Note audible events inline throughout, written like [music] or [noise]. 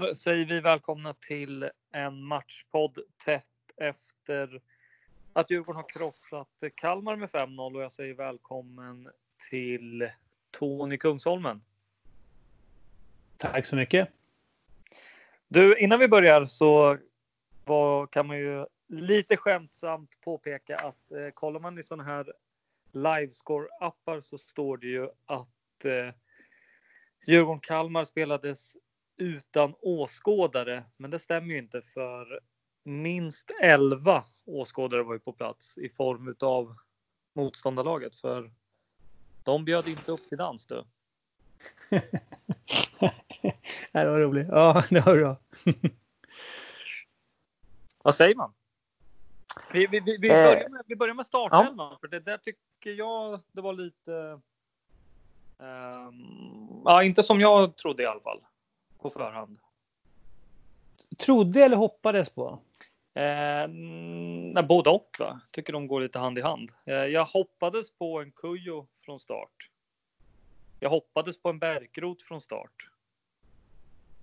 där säger vi välkomna till en matchpodd tätt efter att Djurgården har krossat Kalmar med 5-0 och jag säger välkommen till Tony Kungsholmen. Tack så mycket. Du, innan vi börjar så var, kan man ju lite skämtsamt påpeka att eh, kollar man i sådana här livescore-appar så står det ju att eh, Djurgården-Kalmar spelades utan åskådare, men det stämmer ju inte för minst 11 åskådare var ju på plats i form av motståndarlaget för de bjöd inte upp till dans du. [laughs] det var roligt. Ja, [laughs] det var bra. [laughs] Vad säger man? Vi, vi, vi, vi, börjar, med, vi börjar med startelvan, för det där tycker jag det var lite... Um, ja, inte som jag trodde i alla fall på förhand. Trodde eller hoppades på? Eh, nej, både och. Va? Tycker de går lite hand i hand. Eh, jag hoppades på en Kujo från start. Jag hoppades på en Bärkrot från start.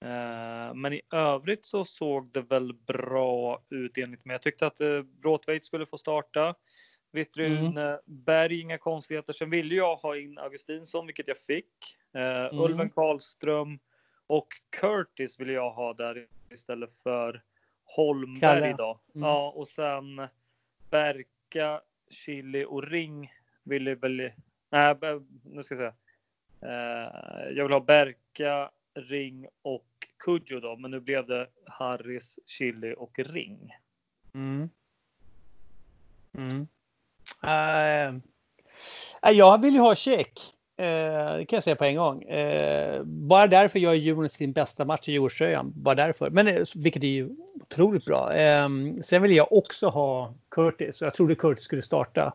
Eh, men i övrigt så såg det väl bra ut enligt mig. Jag tyckte att eh, Bråtveit skulle få starta. Vitrun mm. Berg, inga konstigheter. Sen ville jag ha in Augustinsson, vilket jag fick. Eh, mm. Ulven Karlström och Curtis vill jag ha där istället för Holmberg Kalle. idag. Mm. Ja, och sen Berka, Chili och Ring ville väl... Nej, nu ska jag säga. Eh, jag vill ha Berka, Ring och Kudjo då, men nu blev det Harris, Chili och Ring. Mm. Mm. Uh, jag vill ju ha check. Uh, det kan jag säga på en gång. Uh, bara därför gör Djurgården sin bästa match i Djurgårdströjan. Bara därför. Men, eh, vilket är ju otroligt bra. Um, sen vill jag också ha Curtis. Jag trodde Curtis skulle starta.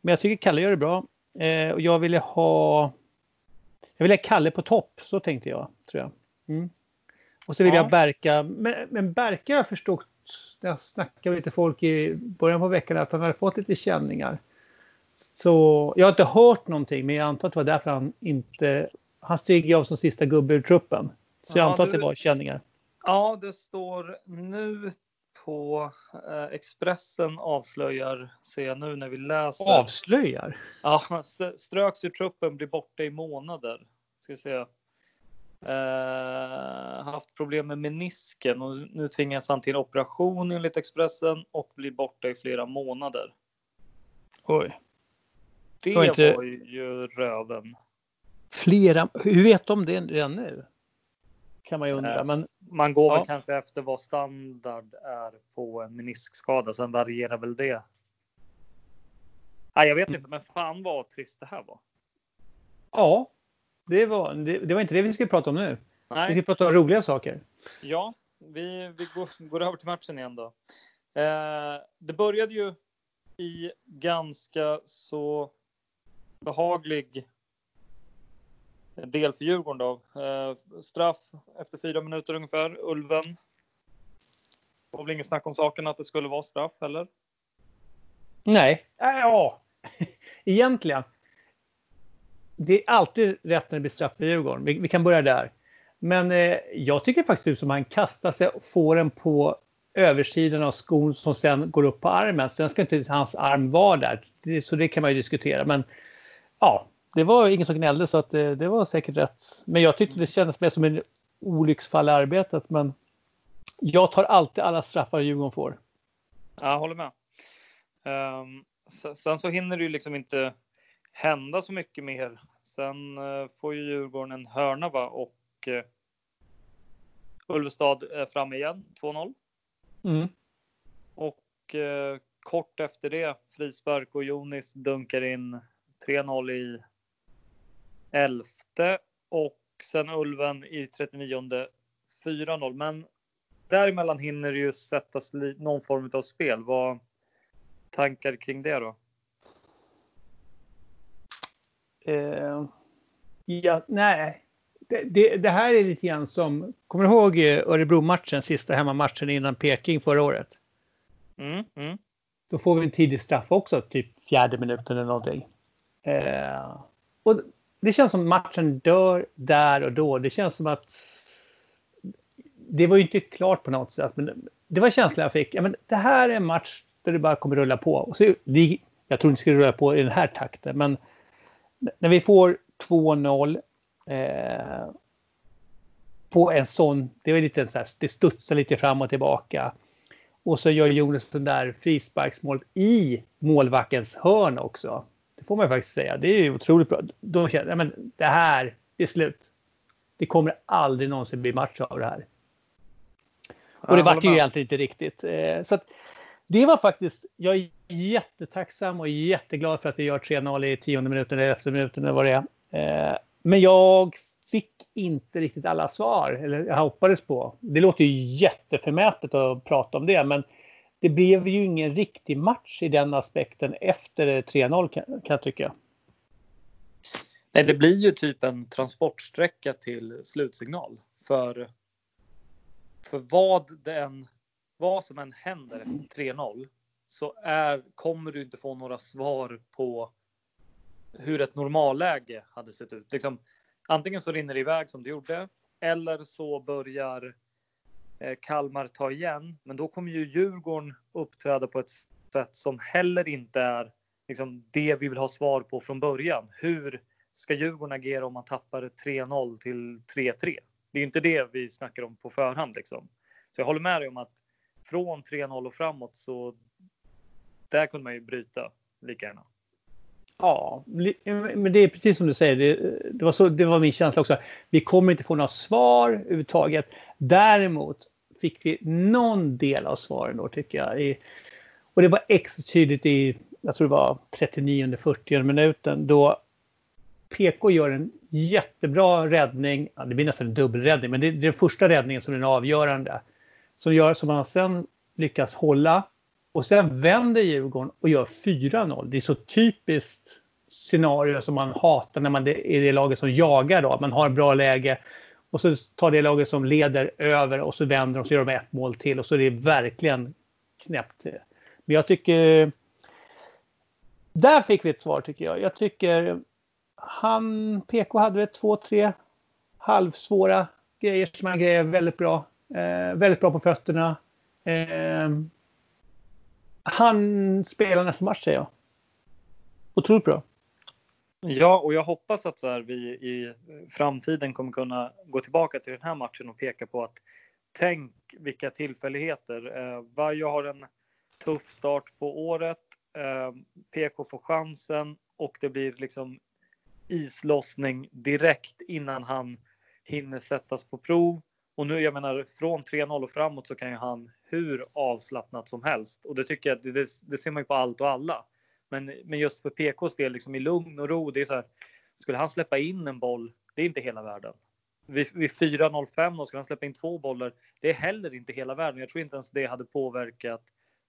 Men jag tycker Kalle gör det bra. Uh, och jag ville ha... Jag ville ha Kalle på topp. Så tänkte jag, tror jag. Mm. Och så vill Ja. jag Berka. Men, men Berka har jag förstått jag snackade med lite folk i början på veckan att han hade fått lite känningar. Så jag har inte hört någonting, men jag antar att det var därför han inte... Han steg av som sista gubbe ur truppen. Så jag Ja, antar att det var känningar. Ja, det står nu på eh, Expressen avslöjar, ser jag nu när vi läser. Avslöjar? Ja, st- ströks ur truppen, blir borta i månader. Ska se. Eh, haft problem med menisken och nu tvingas han till en operation enligt Expressen och blir borta i flera månader. Oj. Det Var inte- var ju röven. Flera... Hur vet de det redan nu? Kan man ju undra. Eh, Men Man går Ja. väl kanske efter vad standard är på en meniskskada, sen varierar väl det Nej, jag vet inte, men fan vad trist det här var. Ja, det var, det, det var inte det vi skulle prata om nu. Nej. Vi ska prata om roliga saker. Ja, vi, vi går, går över till matchen igen då. Eh, det började ju i ganska så behaglig del för Djurgården då. Eh, straff efter fyra minuter ungefär. Ulven. Det var väl inget snack om saken att det skulle vara straff eller? Nej, äh, ja, [laughs] egentligen. Det är alltid rätt när det blir straff för Djurgården. Vi, vi kan börja där. Men eh, jag tycker faktiskt ut som han kastar sig och får den på översidan av skon som sen går upp på armen. Sen ska inte hans arm vara där. Det, så det kan man ju diskutera. Men ja, det var ingen som gnällde så att det, eh, det var säkert rätt. Men jag tyckte det kändes mer som en olycksfall i arbetet. Men jag tar alltid alla straffar Djurgården får. Jag håller med. Um, sen så hinner det ju liksom inte hända så mycket mer. Sen uh, får ju Djurgården en hörna va? och uh, Ulvestad är framme igen, 2-0. Mm. Och uh, kort efter det frispark och Jonis dunkar in 3-0 i elfte och sen Ulven i 39 4-0. Men däremellan hinner det ju sättas någon form av spel. Vad tankar kring det då? Uh, ja, nej. Det, det, det, här är lite grann som, kommer du ihåg eh, Örebro-matchen, sista hemmamatchen innan Peking förra året? Mm, mm. Då får vi en tidig straff också, typ fjärde minuten eller någonting. Eh, och det känns som matchen dör där och då. Det känns som att det var ju inte klart på något sätt, men det var känslan jag fick. Ja, men det här är en match där det bara kommer rulla på. Och så, det, jag tror inte det skulle rulla på i den här takten, men när vi får 2-0 eh, på en sån, det var lite så här, det studsar lite fram och tillbaka. Och så gör Jonas den där frisparksmålet i målvaktens hörn också. Det får man faktiskt säga. Det är ju otroligt bra. Då känner jag, men det här är slut. Det kommer aldrig någonsin bli match av det här. Och det vart ju egentligen inte riktigt. Eh, så att, det var faktiskt, jag är jättetacksam och jätteglad för att vi gör 3-0 i tionde minuten eller efter minuten eller vad det är. Eh, men jag fick inte riktigt alla svar, eller jag hoppades på. Det låter ju jätteförmätet att prata om det, men det blev ju ingen riktig match i den aspekten efter 3-0 kan, kan jag tycka. Nej, det blir ju typ en transportsträcka till slutsignal för för vad den vad som än händer efter 3-0 så är, kommer du inte få några svar på hur ett normalläge hade sett ut. Liksom, antingen så rinner det iväg som det gjorde eller så börjar eh, Eh, Kalmar ta igen. Men då kommer ju Djurgården uppträda på ett sätt som heller inte är liksom, det vi vill ha svar på från början. Hur ska Djurgården agera om man tappar 3-0 till 3-3? Det är inte det vi snackar om på förhand liksom. Så jag håller med dig om att från 3-0 och framåt så där kunde man ju bryta lika gärna. Ja, men det är precis som du säger. Det, det, var, så, det var min känsla också. Vi kommer inte få några svar överhuvudtaget. Däremot fick vi någon del av svaren då tycker jag. I, och det var extra tydligt i, jag tror det var 39-40 minuten då PK gör en jättebra räddning. Ja, det blir nästan en dubbelräddning, men det är den första räddningen som är den avgörande. Som gör som man sen lyckas hålla och sen vänder Djurgården och gör 4-0. Det är så typiskt scenario som man hatar när man är det laget som jagar. Då. Man har bra läge och så tar det laget som leder över och så vänder de och så gör de ett mål till och så är det verkligen knäppt. Men jag tycker... Där fick vi ett svar tycker jag. Jag tycker han, PK hade väl två, tre halvsvåra grejer som han grejer väldigt bra. Eh, väldigt bra på fötterna. Eh, han spelar nästa match säger jag. Otroligt bra. Ja, och jag hoppas att så här, vi i framtiden kommer kunna gå tillbaka till den här matchen och peka på att tänk vilka tillfälligheter. Eh, Varje har en tuff start på året. Eh, PK får chansen och det blir liksom islossning direkt innan han hinner sättas på prov. Och nu, jag menar, från 3-0 och framåt så kan ju han hur avslappnat som helst. Och det tycker jag, det, det, det ser man ju på allt och alla. Men, men just för PKs del, liksom i lugn och ro, det är så här, skulle han släppa in en boll, det är inte hela världen. Vid, vid 4.05 och skulle han släppa in två bollar, det är heller inte hela världen. Jag tror inte ens det hade påverkat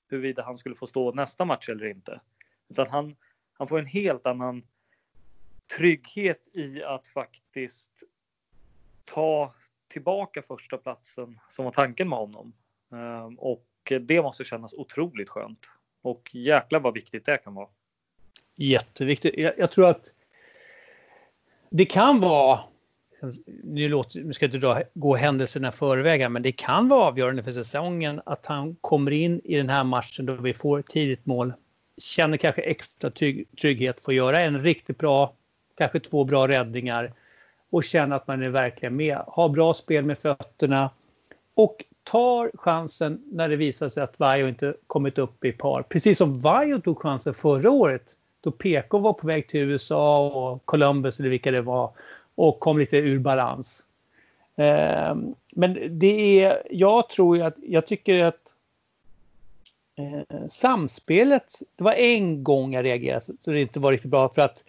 huruvida han skulle få stå nästa match eller inte. Utan han, han får en helt annan trygghet i att faktiskt ta tillbaka första platsen som var tanken med honom. Ehm, och det måste kännas otroligt skönt. Och jäklar vad viktigt det kan vara. Jätteviktigt. Jag, jag tror att det kan vara nu, låter, nu ska jag inte dra, gå händelserna i förväg men det kan vara avgörande för säsongen att han kommer in i den här matchen då vi får ett tidigt mål. Känner kanske extra trygg, trygghet, får göra en riktigt bra, kanske två bra räddningar och känner att man är verkligen med. Har bra spel med fötterna och tar chansen när det visar sig att Vaio inte kommit upp i par. Precis som Vaio tog chansen förra året då PK var på väg till USA och Columbus eller vilka det var och kom lite ur balans. Eh, men det är, jag tror att, jag tycker att eh, samspelet, det var en gång jag reagerade så det inte var riktigt bra för att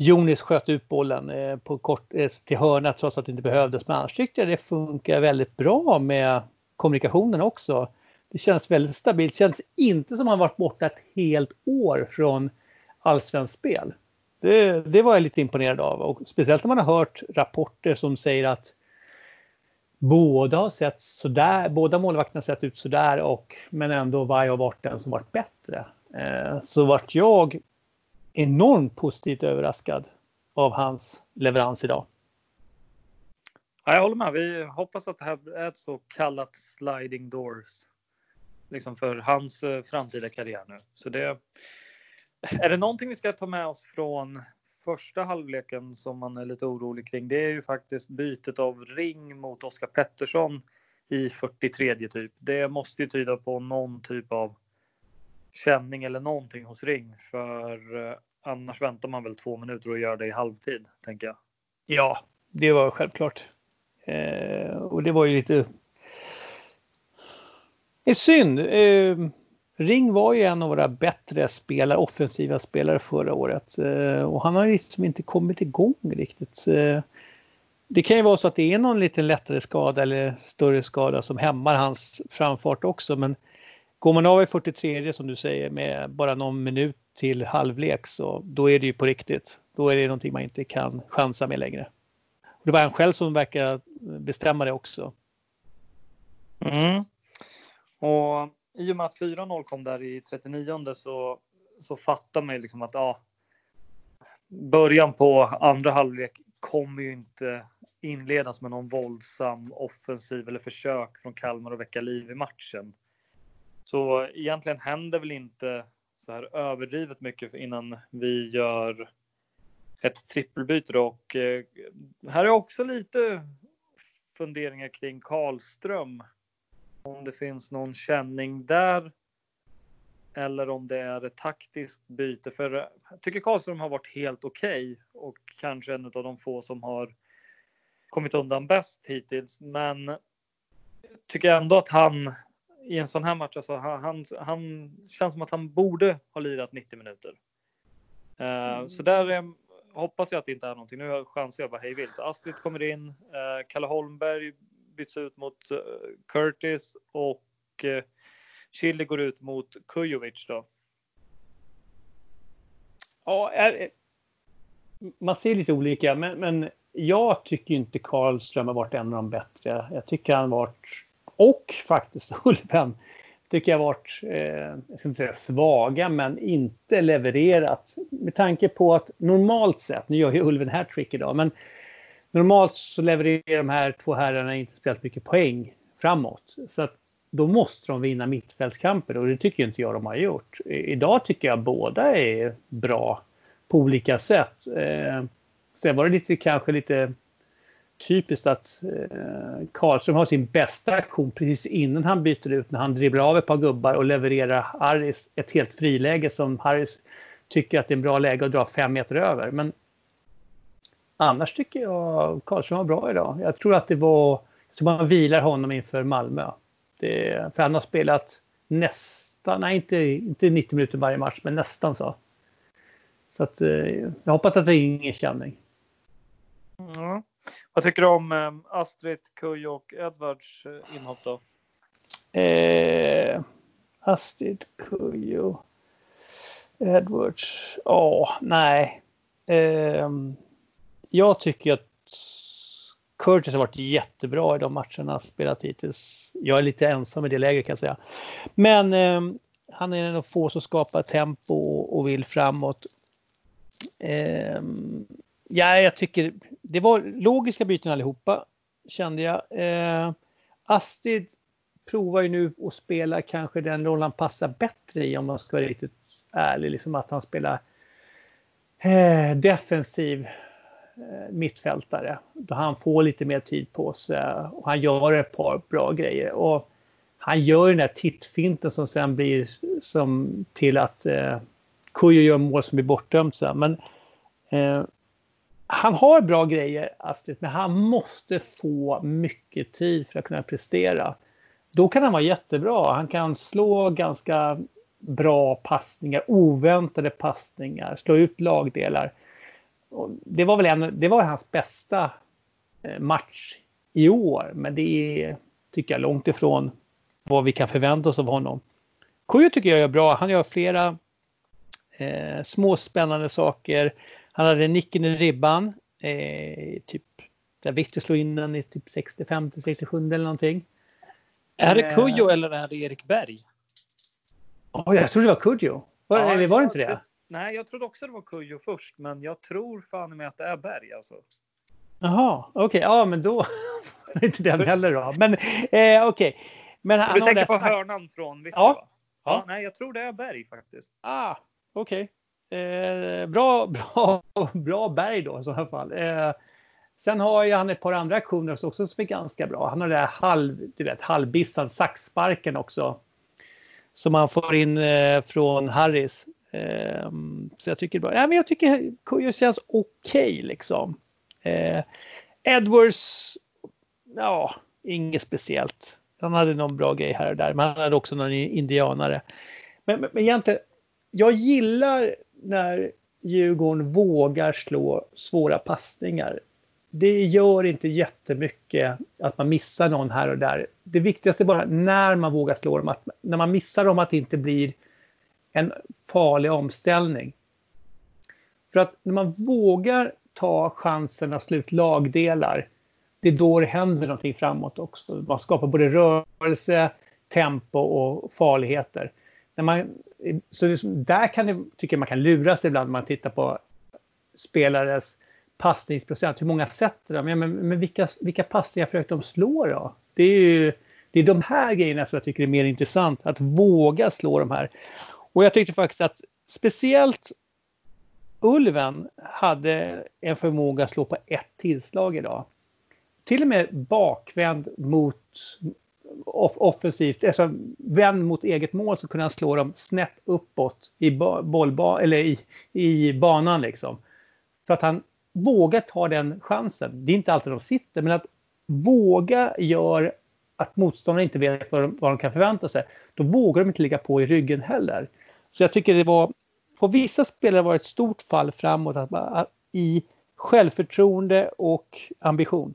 Jonis sköt ut bollen eh, på kort, eh, till hörna trots att det inte behövdes. Men annars tyckte jag det funkar väldigt bra med kommunikationen också. Det känns väldigt stabilt. Det känns inte som att han varit borta ett helt år från allsvenskt spel. Det, det, var jag lite imponerad av. Och speciellt när man har hört rapporter som säger att båda har sett sådär, båda målvakterna har sett ut sådär och men ändå Vajo har varit den som varit bättre. Eh, så vart jag enormt positivt överraskad av hans leverans idag. Ja, jag håller med. Vi hoppas att det här är ett så kallat sliding doors. Liksom för hans eh, framtida karriär nu. Så det, är det någonting vi ska ta med oss från första halvleken som man är lite orolig kring? Det är ju faktiskt bytet av Ring mot Oskar Pettersson i 43 typ. Det måste ju tyda på någon typ av känning eller någonting hos Ring för eh, annars väntar man väl två minuter och gör det i halvtid tänker jag. Ja, det var självklart. Eh, och det var ju lite. Det är synd. Eh, Ring var ju en av våra bättre spelare, offensiva spelare förra året eh, och han har liksom inte kommit igång riktigt. Eh, det kan ju vara så att det är någon lite lättare skada eller större skada som hämmar hans framfart också men går man av i 43 som du säger med bara någon minut till halvlek så då är det ju på riktigt. Då är det någonting man inte kan chansa med längre. Det var han själv som verkar bestämma det också. Mm. Och i och med att 4-0 kom där i 39 så, så fattar man ju liksom att ja, början på andra halvlek kommer ju inte inledas med någon våldsam offensiv eller försök från Kalmar att väcka liv i matchen. Så egentligen händer väl inte så här överdrivet mycket innan vi gör ett trippelbyte och eh, här är också lite funderingar kring Karlström om det finns någon känning där. Eller om det är ett taktiskt byte. För eh, jag tycker Karlström har varit helt okej okay och kanske en av de få som har kommit undan bäst hittills. Men tycker ändå att han i en sån här match, alltså han, han, han känns som att han borde ha lirat 90 minuter. Uh, Så där är, hoppas jag att det inte är någonting. Nu chansar jag bara hej vilt. Astrid kommer in, uh, Kalle Holmberg byts ut mot uh, Curtis och uh, Chile går ut mot Kujovic då. Ja, är, man ser lite olika, men, men jag tycker inte Karlström har varit en av de bättre. Jag tycker han varit, och faktiskt [laughs] Ulven, tycker jag varit, eh, jag ska inte säga svaga, men inte levererat. Med tanke på att normalt sett, nu gör ju Ulven hattrick idag, men normalt så levererar de här två herrarna inte speciellt mycket poäng framåt. Så att då måste de vinna mittfältskamper och det tycker inte jag de har gjort. Idag tycker jag båda är bra på olika sätt. Eh, sen var det lite, kanske lite typiskt att eh, Karlström har sin bästa aktion precis innan han byter ut när han dribblar av ett par gubbar och levererar Harris ett helt friläge som Harris tycker att det är en bra läge att dra fem meter över. Men annars tycker jag Karlström var bra idag. Jag tror att det var så man vilar honom inför Malmö. Det, för han har spelat nästan, nej inte, inte 90 minuter varje match, men nästan så. Så att, eh, jag hoppas att det är ingen känning. Ja. Vad tycker du om eh, Astrid, Kujo och Edwards eh, inhopp då? Eh, Astrid, Kujo, Edwards. Ja, oh, nej. Eh, jag tycker att Curtis har varit jättebra i de matcherna han spelat hittills. Jag är lite ensam i det läget kan jag säga. Men eh, han är en av få som skapar tempo och, och vill framåt. Eh, ja, jag tycker det var logiska byten allihopa kände jag. Eh, Astrid provar ju nu att spela kanske den roll han passar bättre i om man ska vara riktigt ärlig. Liksom att han spelar eh, defensiv eh, mittfältare. Då han får lite mer tid på sig och han gör ett par bra grejer. Och han gör den där tittfinten som sen blir som till att eh, Kujo gör mål som blir bortdömt sen. Men eh, han har bra grejer, Astrid, men han måste få mycket tid för att kunna prestera. Då kan han vara jättebra. Han kan slå ganska bra passningar, oväntade passningar, slå ut lagdelar. Det var väl en, det var hans bästa eh, match i år, men det är, tycker jag, långt ifrån vad vi kan förvänta oss av honom. Kujo tycker jag är bra. Han gör flera eh, små spännande saker. Han hade nicken i ribban. Eh, typ där Victor slog in den i typ 65 67 eller någonting. Är det Kujo eh, eller är det Erik Berg? Oh, jag trodde det var Kujo. Var, ja, eller var det inte det? det? Nej, jag trodde också det var Kujo först, men jag tror fan med att det är Berg alltså. Jaha, okej, okay. ja men då [laughs] var inte den heller då. Men eh, okej. Okay. Men han du tänker på hörnan från Victor? Ja. ja. ja. Nej, jag tror det är Berg faktiskt. Ah, okej. Okay. Eh, bra, [laughs] bra, bra berg då i så fall. Eh, sen har ju han ett par andra aktioner också som är ganska bra. Han har den där halv, du vet, halvbissad saxsparken också. Som han får in eh, från Harris. Eh, så jag tycker, bra. Ja, men jag tycker Kujo känns okej okay, liksom. Eh, Edwards, ja, inget speciellt. Han hade någon bra grej här och där, men han hade också någon indianare. Men, men, men egentligen, jag gillar när Djurgården vågar slå svåra passningar. Det gör inte jättemycket att man missar någon här och där. Det viktigaste är bara när man vågar slå dem, att när man missar dem att det inte blir en farlig omställning. För att när man vågar ta chansen att slå ut lagdelar, det är då det händer någonting framåt också. Man skapar både rörelse, tempo och farligheter. När man så liksom, där kan det, tycker jag man kan luras ibland när man tittar på spelares passningsprocent. Hur många sätter de? Men, men vilka, vilka passningar försökte de slå då? Det är ju det är de här grejerna som jag tycker är mer intressant. Att våga slå de här. Och jag tyckte faktiskt att speciellt Ulven hade en förmåga att slå på ett tillslag idag. Till och med bakvänd mot off offensivt, alltså vänd mot eget mål så kunde han slå dem snett uppåt i, bollba eller i, i banan liksom. För att han vågar ta den chansen. Det är inte alltid de sitter, men att våga gör att motståndarna inte vet vad de, vad de kan förvänta sig. Då vågar de inte ligga på i ryggen heller. Så jag tycker det var, på vissa spelare var det ett stort fall framåt att, att, i självförtroende och ambition.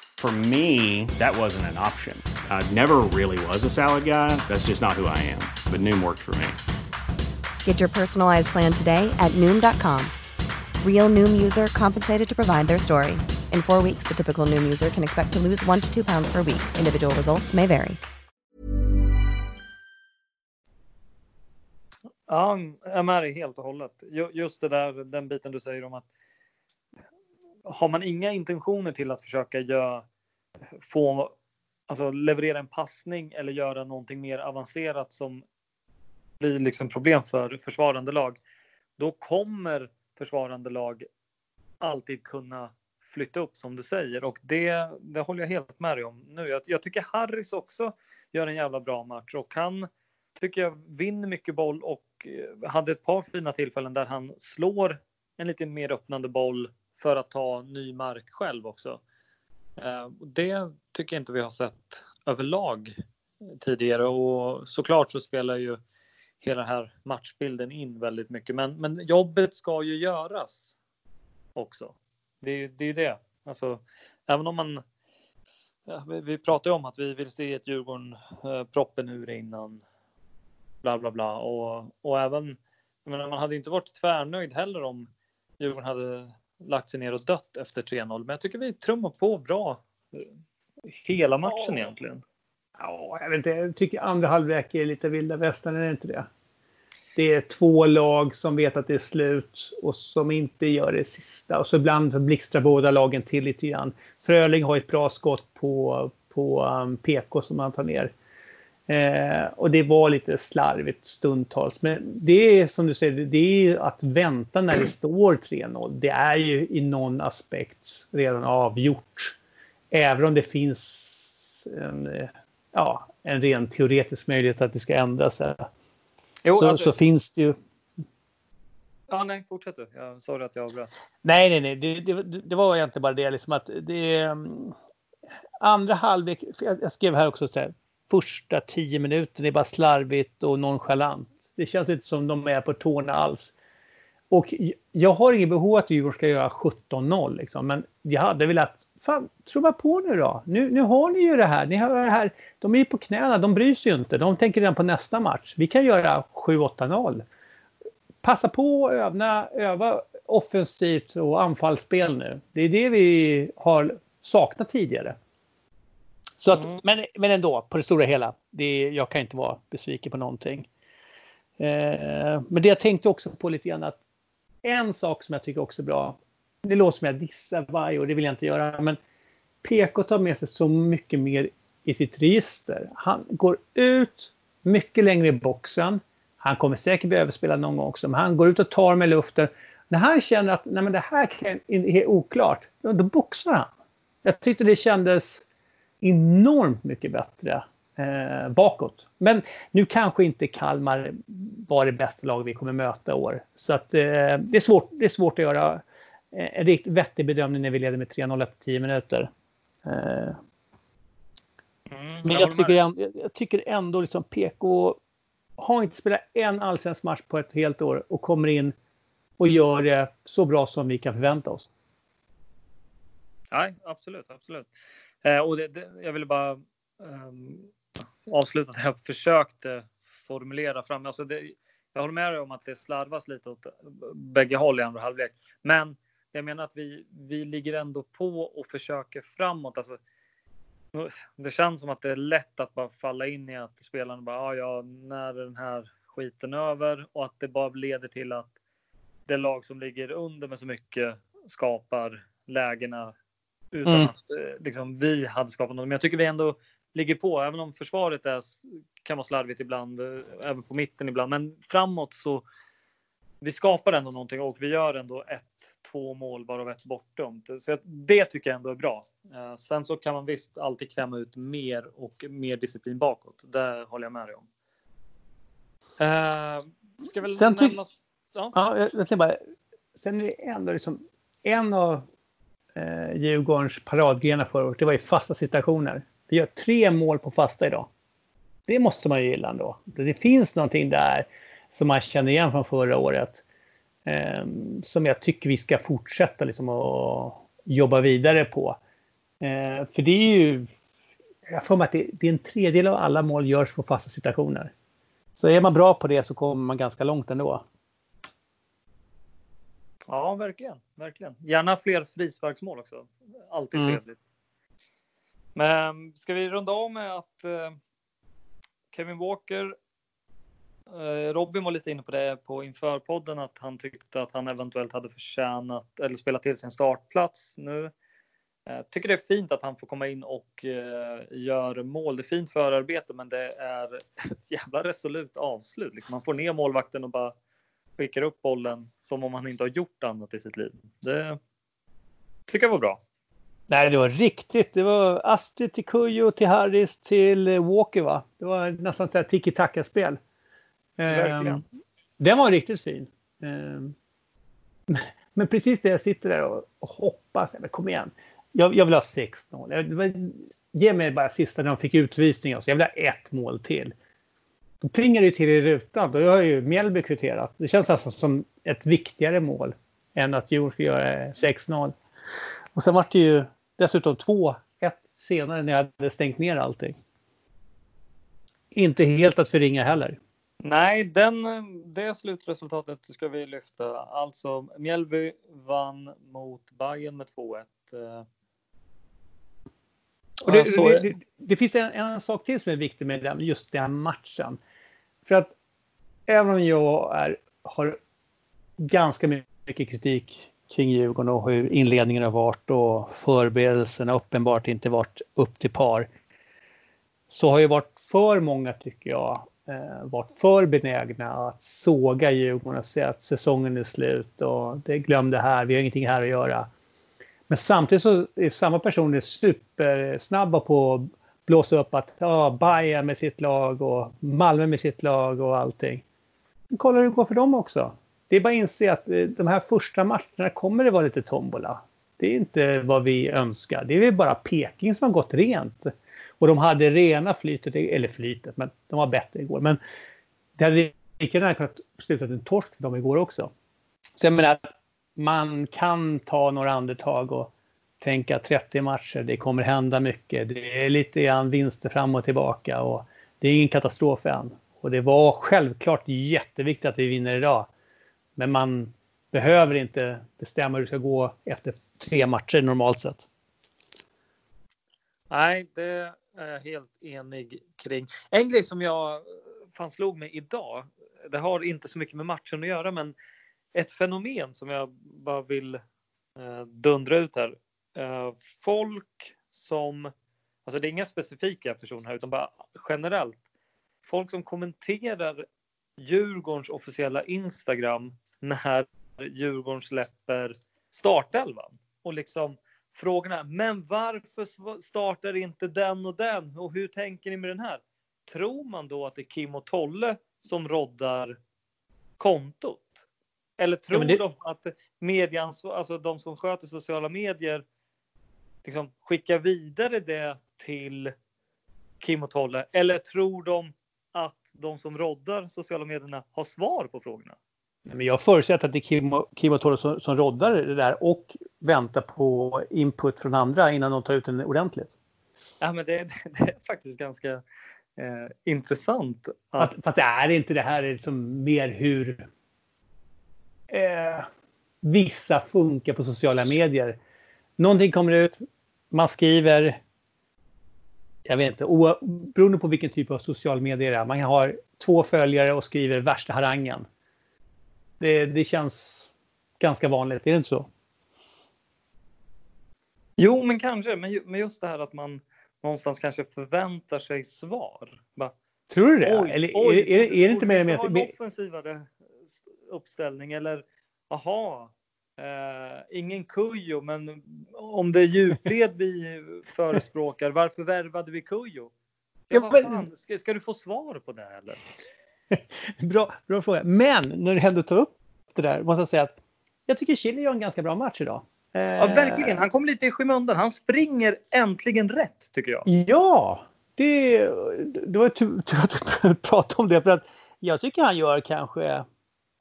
For me, that wasn't an option. I never really was a salad guy. That's just not who I am. But Noom worked for me. Get your personalized plan today at Noom.com. Real Noom user compensated to provide their story. In four weeks, the typical Noom user can expect to lose one to two pounds per week. Individual results may vary. Ja, jag är med dig helt och hållet. Just det där, den biten du säger om att har man inga intentioner till att försöka göra, få, alltså leverera en passning eller göra någonting mer avancerat som blir liksom problem för försvarande lag, då kommer försvarande lag alltid kunna flytta upp som du säger och det, det håller jag helt med dig om nu. Jag, jag tycker Harris också gör en jävla bra match och han tycker jag vinner mycket boll och eh, hade ett par fina tillfällen där han slår en lite mer öppnande boll för att ta ny mark själv också. Eh, det tycker jag inte vi har sett överlag tidigare och såklart så spelar ju hela den här matchbilden in väldigt mycket. Men, men jobbet ska ju göras också. Det, det är ju det. Alltså, även om man... Ja, vi, vi pratar ju om att vi vill se ett Djurgården eh, proppen ur innan bla bla bla och, och även jag menar, man hade inte varit tvärnöjd heller om Djurgården hade lagt sig ner och dött efter 3-0. Men jag tycker vi trummar på bra hela matchen ja. egentligen. Ja, jag vet inte. Jag tycker andra halvlek är lite vilda västern, är det inte det? Det är två lag som vet att det är slut och som inte gör det sista. Och så ibland blixtrar båda lagen till lite grann. Fröling har ett bra skott på, på um, PK som han tar ner. Eh, och det var lite slarvigt stundtals. Men det är som du säger, det är att vänta när det står 3-0. Det är ju i någon aspekt redan avgjort. Även om det finns en, ja, en ren teoretisk möjlighet att det ska ändra sig. Jo, så, alltså, så finns det ju... Ja, nej, fortsätt du. Jag sa att jag avbröt. Nej, nej, nej. Det, det, det var egentligen bara det liksom att det... Um, andra halvlek, jag skrev här också så här, första tio minuterna är bara slarvigt och nonchalant. Det känns inte som de är på tårna alls. Och jag har inget behov att Djurgården ska göra 17-0 liksom, men jag hade velat, fan, trumma på nu då. Nu, nu har ni ju det här. Ni har det här. De är ju på knäna, de bryr sig ju inte. De tänker redan på nästa match. Vi kan göra 7-8-0. Passa på att öva, öva offensivt och anfallsspel nu. Det är det vi har saknat tidigare. Så att, mm. men, men ändå, på det stora hela, det, jag kan inte vara besviken på någonting. Eh, men det jag tänkte också på lite grann att en sak som jag tycker också är bra, det låter som jag dissar varje år, det vill jag inte göra, men PK tar med sig så mycket mer i sitt register. Han går ut mycket längre i boxen. Han kommer säkert bli överspelad någon gång också, men han går ut och tar med luften. När han känner att Nej, men det här är oklart, då, då boxar han. Jag tyckte det kändes enormt mycket bättre eh, bakåt. Men nu kanske inte Kalmar var det bästa lag vi kommer möta i år. Så att, eh, det, är svårt, det är svårt att göra eh, en riktigt vettig bedömning när vi leder med 3-0 efter 10 minuter. Eh, mm, men jag tycker, jag, jag tycker ändå liksom PK har inte spelat en allsvensk match på ett helt år och kommer in och gör det så bra som vi kan förvänta oss. Nej, absolut, absolut. Eh, och det, det, jag ville bara um, avsluta när jag försökte formulera fram. Alltså det, jag håller med dig om att det slarvas lite åt bägge håll i andra halvlek. Men jag menar att vi, vi ligger ändå på och försöker framåt. Alltså, det känns som att det är lätt att bara falla in i att spelarna bara, ah, ja, när är den här skiten över? Och att det bara leder till att det lag som ligger under med så mycket skapar lägena utan mm. att eh, liksom, vi hade skapat något. Men jag tycker vi ändå ligger på, även om försvaret är, kan vara slarvigt ibland, eh, även på mitten ibland. Men framåt så vi skapar ändå någonting och vi gör ändå ett, två mål varav ett bortdömt. Så det tycker jag ändå är bra. Eh, sen så kan man visst alltid klämma ut mer och mer disciplin bakåt. Det håller jag med dig om. ska väl sen nämna... Ja, ja jag bara, sen är det ändå liksom en av eh, Djurgårdens paradgrenar förra året, det var ju fasta situationer. Vi gör tre mål på fasta idag. Det måste man ju gilla ändå. Det finns någonting där. som man känner igen från förra året. Eh, som jag tycker vi ska fortsätta liksom att jobba vidare på. Eh, för det är ju, jag får mig att det, det, är en tredjedel av alla mål görs på fasta situationer. Så är man bra på det så kommer man ganska långt ändå. Ja, verkligen. verkligen. Gärna fler frisparksmål också. Alltid mm. trevligt. Men ska vi runda av med att eh, Kevin Walker eh, Robin var lite inne på det på inför podden att han tyckte att han eventuellt hade förtjänat eller spelat till sin startplats nu. Eh, tycker det är fint att han får komma in och eh, gör mål. Det är fint förarbete, men det är [laughs] ett jävla resolut avslut. Liksom man får ner målvakten och bara skickar upp bollen som om han inte har gjort annat i sitt liv. Det tycker jag var bra. Nej, det var riktigt. Det var Astrid till Kujo, till Harris, till eh, Walker. Va? Det var nästan ett tiki-taka-spel. Verkligen. Um, den var riktigt fin. Um, [laughs] men precis det jag sitter där och, hoppas. Men kom igen. Jag, jag vill ha 6-0. Ge mig bara sista när de fick utvisning. Jag vill ha ett mål till. Då plingar det till i rutan. Då har ju Mjällby kvitterat. Det känns alltså som ett viktigare mål än att Djurgården ska göra 6-0. Och sen var det ju dessutom 2-1 senare när jag hade stängt ner allting. Inte helt att förringa heller. Nej, den, det slutresultatet ska vi lyfta. Alltså Mjällby vann mot Bayern med 2-1. Och det, det, det, det, finns en, en, sak till som är viktig med den, just den matchen. För att även om jag är, har ganska mycket kritik kring Djurgården och hur inledningen har varit och förberedelserna uppenbart inte varit upp till par. Så har ju varit för många, tycker jag, eh, varit för benägna att såga Djurgården och säga att säsongen är slut och det glöm det här, vi har ingenting här att göra. Men samtidigt så är samma personer supersnabba på att blåsa upp att ja, Bayern med sitt lag och Malmö med sitt lag och allting. Men kolla hur det går för dem också. Det är bara att inse att eh, de här första matcherna kommer det vara lite tombola. Det är inte vad vi önskar. Det är bara Peking som har gått rent. Och de hade rena flytet, eller flytet, men de var bättre igår. Men det hade lika gärna kunnat sluta en torsk för dem igår också. Så jag menar, man kan ta några andetag och tänka 30 matcher, det kommer hända mycket. Det är lite grann vinster fram och tillbaka och det är ingen katastrof än. Och det var självklart jätteviktigt att vi vinner idag. Men man behöver inte bestämma hur det ska gå efter tre matcher normalt sett. Nej, det är jag helt enig kring. En grej som jag fan slog mig idag, det har inte så mycket med matchen att göra, men ett fenomen som jag bara vill eh, dundra ut här. Eh, folk som, alltså det är inga specifika personer här utan bara generellt. Folk som kommenterar Djurgårdens officiella Instagram när Djurgården släpper startelvan och liksom frågorna. Men varför startar inte den och den? Och hur tänker ni med den här? Tror man då att det är Kim och Tolle som roddar kontot? Eller tror ja, det... de att medieansvar, alltså de som sköter sociala medier liksom skickar vidare det till Kim och Tolle? Eller tror de att de som roddar sociala medierna har svar på frågorna? Men jag förutsätter att det är Kim och, Kim och Tolle som, som roddar det där och väntar på input från andra innan de tar ut den ordentligt. Ja, men det, [laughs] det är faktiskt ganska eh, intressant. Att... Fast, fast det är inte det här är liksom mer hur eh, vissa funkar på sociala medier. Någonting kommer ut, man skriver, jag vet inte, beroende på vilken typ av social media det är. Man har två följare och skriver värsta harangen. Det, det känns ganska vanligt, är det inte så? Jo, men kanske. Men just det här att man någonstans kanske förväntar sig svar. Bara, Tror du det? Oj, Eller oj, är, är, är, det inte mer med... En offensivare uppställning eller aha, eh, ingen Kujo, men om det är djupled vi [laughs] förespråkar, varför värvade vi Kujo? Ja, fan, ska, ska, du få svar på det eller? [laughs] bra, bra fråga. Men när du ändå tar upp det där måste jag säga att jag tycker Chile gör en ganska bra match idag. Ja, verkligen. Han kommer lite i skymundan. Han springer äntligen rätt, tycker jag. Ja, det, det var tur att du [laughs] pratade om det. För att jag tycker han gör kanske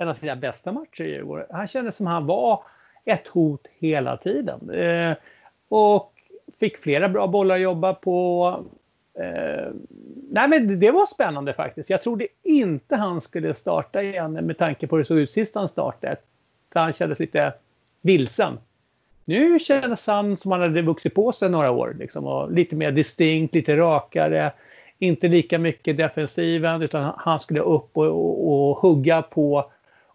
en av sina bästa matcher i Djurgården. Han kände som han var ett hot hela tiden. Eh, och fick flera bra bollar att jobba på. Eh, nej men det var spännande faktiskt. Jag trodde inte han skulle starta igen med tanke på hur det såg ut sist han startade. Han kändes lite vilsen. Nu kändes han som han hade vuxit på sig några år. Liksom, och lite mer distinkt, lite rakare. Inte lika mycket defensiven utan han skulle upp och, och, och hugga på.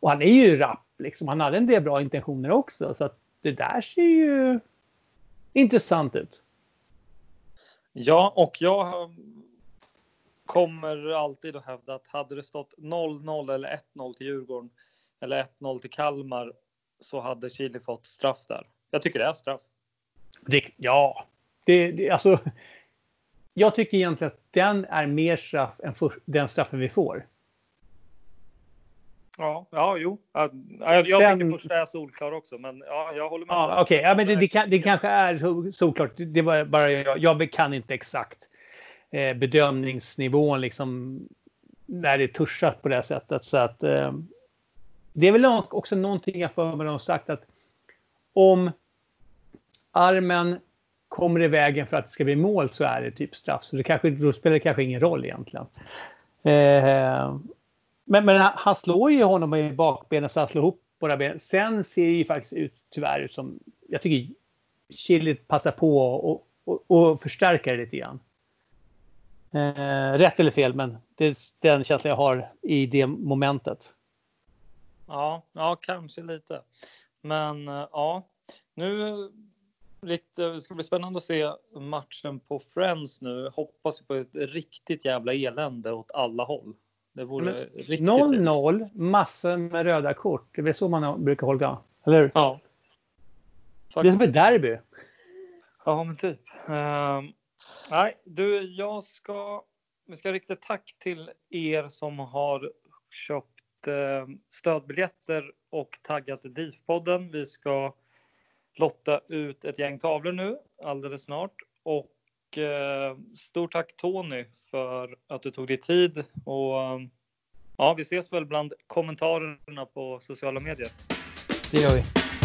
Och han är ju rapp. Liksom. Han hade en del bra intentioner också. Så det där ser ju intressant ut. Ja, och jag kommer alltid att hävda att hade det stått 0-0 eller 1-0 till Djurgården eller 1-0 till Kalmar så hade Chile fått straff där. Jag tycker det är straff. Det, ja, det, det, alltså. Jag tycker egentligen att den är mer straff än för, den straffen vi får. Ja, ja, jo. Jag, jag Sen, tycker första är solklar också, men ja, jag håller med. Ja, Okej, okay. ja, men det, det, kan, det kanske är solklart. Det var bara jag, jag kan inte exakt eh, bedömningsnivån liksom när det är tuschat på det sättet. Så att eh, det är väl också någonting jag för mig har sagt att om armen kommer i vägen för att det ska bli mål så är det typ straff. Så det kanske, då spelar det kanske ingen roll egentligen. Eh, men, men han slår ju honom i bakbenen så han slår ihop båda benen. Sen ser det ju faktiskt ut tyvärr ut som, jag tycker Chili passar på och, och, och förstärka det lite grann. Eh, rätt eller fel, men det är den känslan jag har i det momentet. Ja, ja kanske lite. Men eh, ja, nu det ska bli spännande att se matchen på Friends nu. Hoppas på ett riktigt jävla elände åt alla håll. Det vore 0-0, massor med röda kort. Det är väl så man brukar hålla, eller hur? Ja. Faktiskt. Det är som ett derby. Ja, men typ. Uh, nej, du, jag ska... Vi ska rikta tack till er som har köpt uh, stödbiljetter och taggat DIF-podden. Vi ska lotta ut ett gäng tavlor nu alldeles snart. Och Eh, stort tack Tony för att du tog dig tid och ja, vi ses väl bland kommentarerna på sociala medier. Det gör vi.